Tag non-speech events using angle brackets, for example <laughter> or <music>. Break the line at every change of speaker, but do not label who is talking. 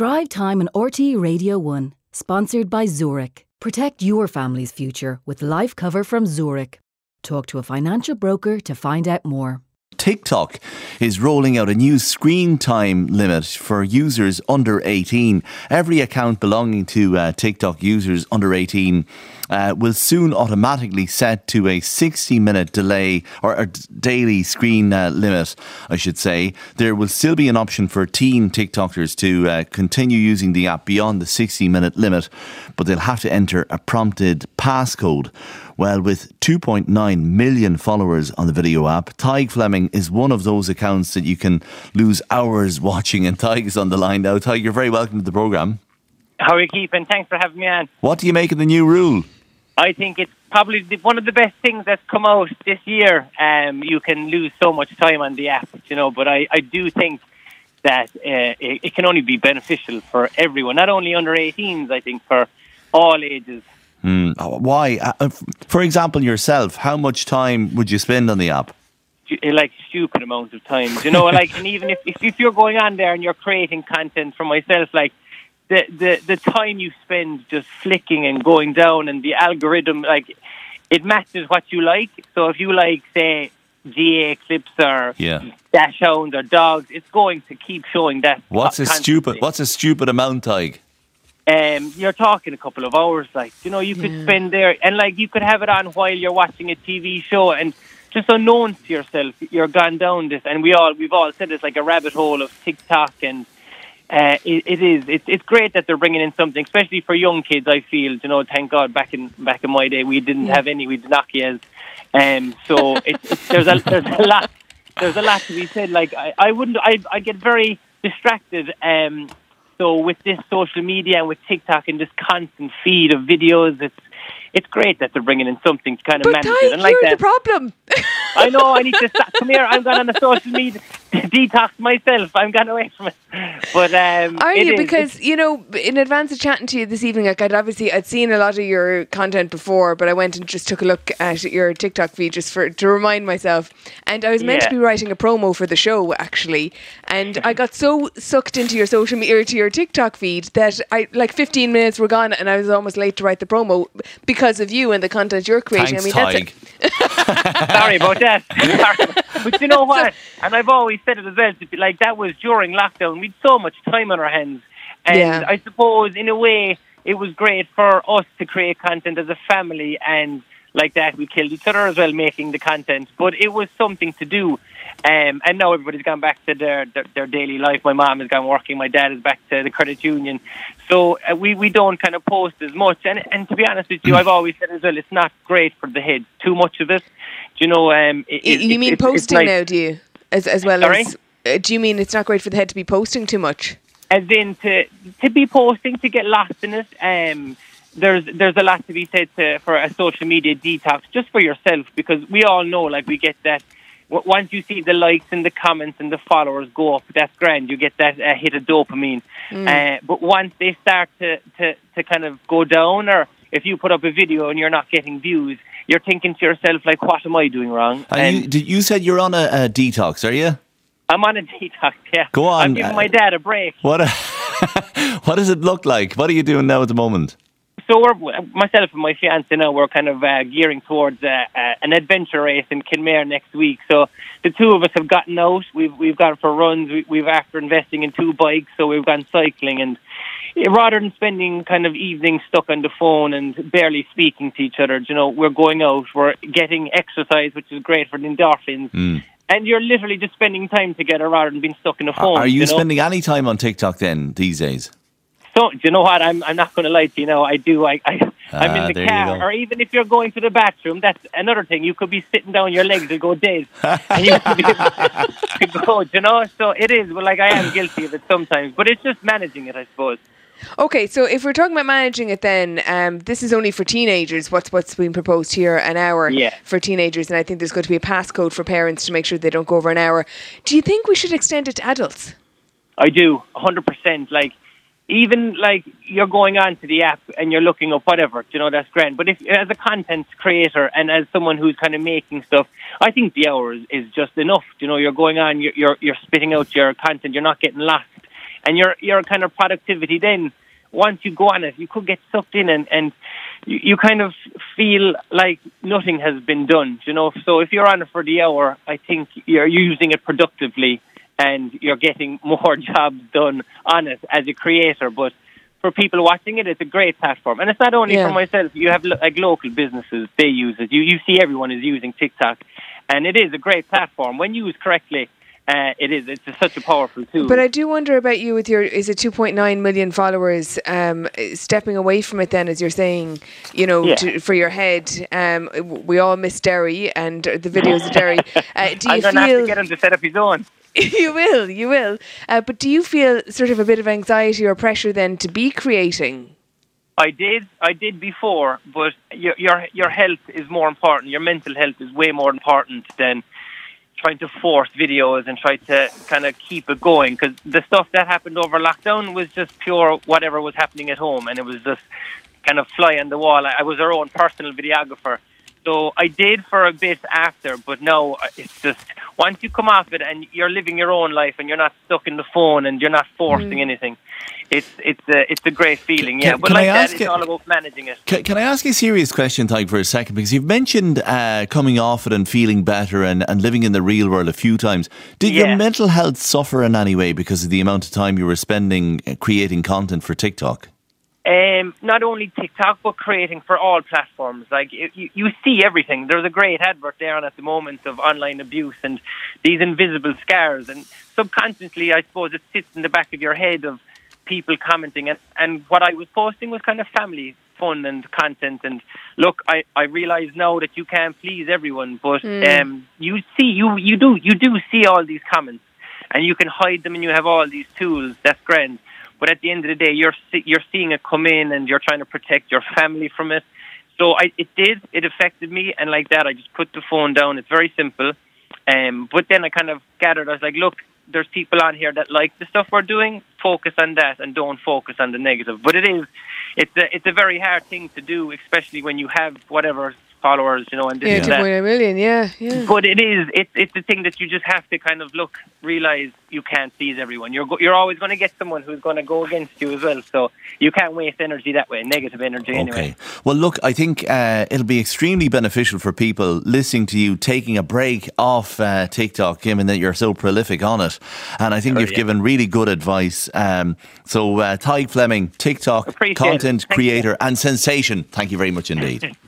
Drive Time on RTÉ Radio 1, sponsored by Zurich. Protect your family's future with life cover from Zurich. Talk to a financial broker to find out more.
TikTok is rolling out a new screen time limit for users under 18. Every account belonging to uh, TikTok users under 18 uh, will soon automatically set to a 60 minute delay or a daily screen uh, limit, I should say. There will still be an option for teen TikTokers to uh, continue using the app beyond the 60 minute limit, but they'll have to enter a prompted passcode. Well, with 2.9 million followers on the video app, Tadhg Fleming is one of those accounts that you can lose hours <laughs> watching. And Tadhg is on the line now. Tadhg, you're very welcome to the programme.
How are you keeping? Thanks for having me on.
What do you make of the new rule?
I think it's probably one of the best things that's come out this year. Um, you can lose so much time on the app, you know, but I, I do think that uh, it, it can only be beneficial for everyone, not only under 18s, I think, for all ages.
Mm. Why? Uh, for example, yourself, how much time would you spend on the app?
Like stupid amounts of time, you know. like, and even if, if you're going on there and you're creating content for myself, like the the the time you spend just flicking and going down, and the algorithm, like it matches what you like. So if you like, say, GAA clips or
yeah.
dachshunds or dogs, it's going to keep showing that.
What's a stupid? What's a stupid amount, Tadhg?
Um, you're talking a couple of hours. Like, you know, you could yeah. spend there, and like you could have it on while you're watching a TV show, and just unknown to yourself, you're gone down this. And we all, we've all said it's like a rabbit hole of TikTok, and uh, it, it is. It's, it's great that they're bringing in something, especially for young kids. I feel, you know, thank God, back in back in my day, we didn't yeah. have any. We had Nokia's, um, so it's, it's, there's a there's a lot there's a lot to be said. Like I, I wouldn't, I I get very distracted. Um, so with this social media and with TikTok and this constant feed of videos, it's it's great that they're bringing in something to kind of
but
manage it.
And like you're that, the problem.
I know. I need to stop. come here. I'm going on the social media <laughs> detox myself. I'm going away from it. But um,
are you?
Is,
because you know, in advance of chatting to you this evening, like I'd obviously I'd seen a lot of your content before, but I went and just took a look at your TikTok feed just for to remind myself. And I was meant yeah. to be writing a promo for the show actually, and I got so sucked into your social media to your TikTok feed that I like 15 minutes were gone, and I was almost late to write the promo because of you and the content you're creating.
Thanks,
I
mean,
that's <laughs> <laughs> Sorry about that. but you know what? And I've always said it as well. Like that was during lockdown. We'd so much time on our hands, and
yeah.
I suppose in a way it was great for us to create content as a family and like that. We killed each other as well making the content, but it was something to do. Um, and now everybody's gone back to their, their, their daily life. My mom has gone working. My dad is back to the credit union. So uh, we we don't kind of post as much. And and to be honest with you, I've always said as well, it's not great for the head. Too much of it. Do you know? Um, it,
you
it,
mean
it,
posting like, now? Do you as as well
Sorry?
as? Uh, do you mean it's not great for the head to be posting too much?
As in to to be posting to get lost in it. Um, there's there's a lot to be said to, for a social media detox just for yourself because we all know like we get that once you see the likes and the comments and the followers go up that's grand you get that uh, hit of dopamine mm. uh, but once they start to, to, to kind of go down or if you put up a video and you're not getting views you're thinking to yourself like what am I doing wrong
and you, you said you're on a, a, detox are you
I'm on a detox yeah
go on
I'm giving my dad a break
what a, <laughs> what does it look like what are you doing now at the moment
so we're myself and my fiance now we're kind of uh, gearing towards uh, uh, an adventure race in Kenmare next week. So the two of us have gotten out. We've we've gone for runs. We, we've after investing in two bikes, so we've gone cycling and. Rather than spending kind of evenings stuck on the phone and barely speaking to each other, you know, we're going out, we're getting exercise, which is great for the endorphins,
mm.
and you're literally just spending time together rather than being stuck in the phone.
Are you,
you
know? spending any time on TikTok then these days?
So, do you know what? I'm I'm not going to lie to you. Know I do. I, I I'm in
Ah,
the car, or even if you're going to the bathroom, that's another thing. You could be sitting down, your legs will go dead, <laughs> and you could, be, could go. You know, so it is. Well, like I am guilty of it sometimes, but it's just managing it, I suppose.
Okay, so if we're talking about managing it, then um, this is only for teenagers. What's what's being proposed here? An hour
Yeah.
for teenagers, and I think there's going to be a passcode for parents to make sure they don't go over an hour. Do you think we should extend it to adults?
I do, 100%. Like, even like you're going on to the app and you're looking up whatever, you know, that's grand. But if as a content creator and as someone who's kind of making stuff, I think the hour is, is just enough. You know, you're going on, you're, you're you're spitting out your content, you're not getting lost. And your your kind of productivity then once you go on it, you could get sucked in and, and you, you kind of feel like nothing has been done, you know. So if you're on it for the hour, I think you're using it productively and you're getting <laughs> more jobs done on it as a creator. But for people watching it, it's a great platform. And it's not only yeah. for myself. You have like local businesses, they use it. You, you see everyone is using TikTok. And it is a great platform when used correctly uh, it is. It's such a powerful tool.
But I do wonder about you with your is it 2.9 million followers? Um, stepping away from it, then, as you're saying, you know, yeah. to, for your head. Um, we all miss Derry and the videos of Derry. <laughs>
Uh, do you I'm feel? Have to get him to set up his own. <laughs>
you will, you will. Uh, but do you feel sort of a bit of anxiety or pressure then to be creating?
I did, I did before, but your your your health is more important. Your mental health is way more important than trying to force videos and try to kind of keep it going because the stuff that happened over lockdown was just pure whatever was happening at home and it was just kind of fly on the wall. I was our own personal videographer. So I did for a bit after, but no, it's just once you come off it and you're living your own life and you're not stuck in the phone and you're not forcing mm. anything, it's it's a it's a great feeling, yeah. Can, but can like I ask that, it's all about managing it.
Can, can, I ask a serious question, Tadhg, for a second? Because you've mentioned uh, coming off it and feeling better and, and living in the real world a few times. Did yeah. your mental health suffer in any way because of the amount of time you were spending uh, creating content for TikTok?
Um, not only TikTok, but creating for all platforms. Like you, you see everything. There's a great advert there on at the moment of online abuse and these invisible scars, and subconsciously, I suppose it sits in the back of your head of people commenting. And, and what I was posting was kind of family fun and content. And look, I, I realize now that you can't please everyone, but mm. um, you see, you, you do, you do see all these comments and you can hide them and you have all these tools. That's grand. But at the end of the day, you're, you're seeing it come in and you're trying to protect your family from it. So I, it did, it affected me. And like that, I just put the phone down. It's very simple. Um, but then I kind of gathered, I was like, look, there's people on here that like the stuff we're doing. Focus on that and don't focus on the negative. But it is, it's a, it's a very hard thing to do, especially when you have whatever followers, you know, and this
yeah, two point million, yeah, yeah.
But it is, it's it's the thing that you just have to kind of look, realize you can't please everyone. You're go, you're always going to get someone who's going to go against you as well. So you can't waste energy that way, negative energy okay. anyway.
Well, look, I think uh, it'll be extremely beneficial for people listening to you taking a break off uh, TikTok, given that you're so prolific on it. And I think oh, you've yeah. given really good advice. Um, so, uh, Tadhg Fleming, TikTok content creator and sensation. Thank you very much indeed. <laughs>